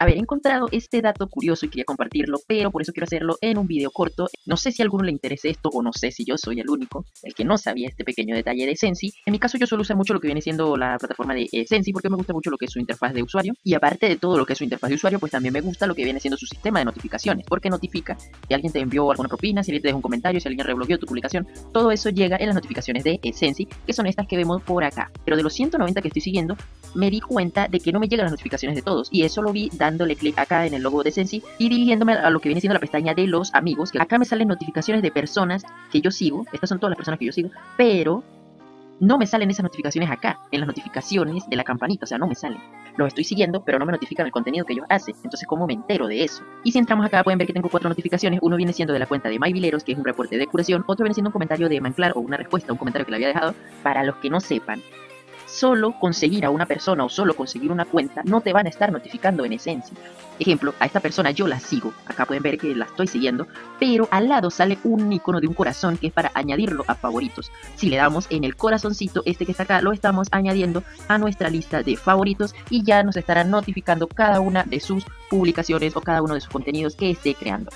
He encontrado este dato curioso y quería compartirlo, pero por eso quiero hacerlo en un video corto. No sé si a alguno le interese esto o no sé si yo soy el único, el que no sabía este pequeño detalle de Sensi. En mi caso yo suelo usar mucho lo que viene siendo la plataforma de eh, Sensi porque me gusta mucho lo que es su interfaz de usuario. Y aparte de todo lo que es su interfaz de usuario, pues también me gusta lo que viene siendo su sistema de notificaciones, porque notifica si alguien te envió alguna propina, si alguien te dejó un comentario, si alguien rebloqueó tu publicación. Todo eso llega en las notificaciones de eh, Sensi, que son estas que vemos por acá. Pero de los 190 que estoy siguiendo, me di cuenta de que no me llegan las notificaciones de todos. Y eso lo vi dándole clic acá en el logo de Sensi y dirigiéndome a lo que viene siendo la pestaña de los amigos, que acá me salen notificaciones de personas que yo sigo, estas son todas las personas que yo sigo, pero no me salen esas notificaciones acá, en las notificaciones de la campanita, o sea, no me salen. Los estoy siguiendo, pero no me notifican el contenido que ellos hacen. Entonces, ¿cómo me entero de eso? Y si entramos acá, pueden ver que tengo cuatro notificaciones. Uno viene siendo de la cuenta de MyVileros, que es un reporte de curación. Otro viene siendo un comentario de Manclar o una respuesta un comentario que le había dejado. Para los que no sepan, solo conseguir a una persona o solo conseguir una cuenta no te van a estar notificando en esencia. Ejemplo, a esta persona yo la sigo, acá pueden ver que la estoy siguiendo, pero al lado sale un icono de un corazón que es para añadirlo a favoritos. Si le damos en el corazoncito, este que está acá, lo estamos añadiendo a nuestra lista de favoritos y ya nos estará notificando cada una de sus publicaciones o cada uno de sus contenidos que esté creando.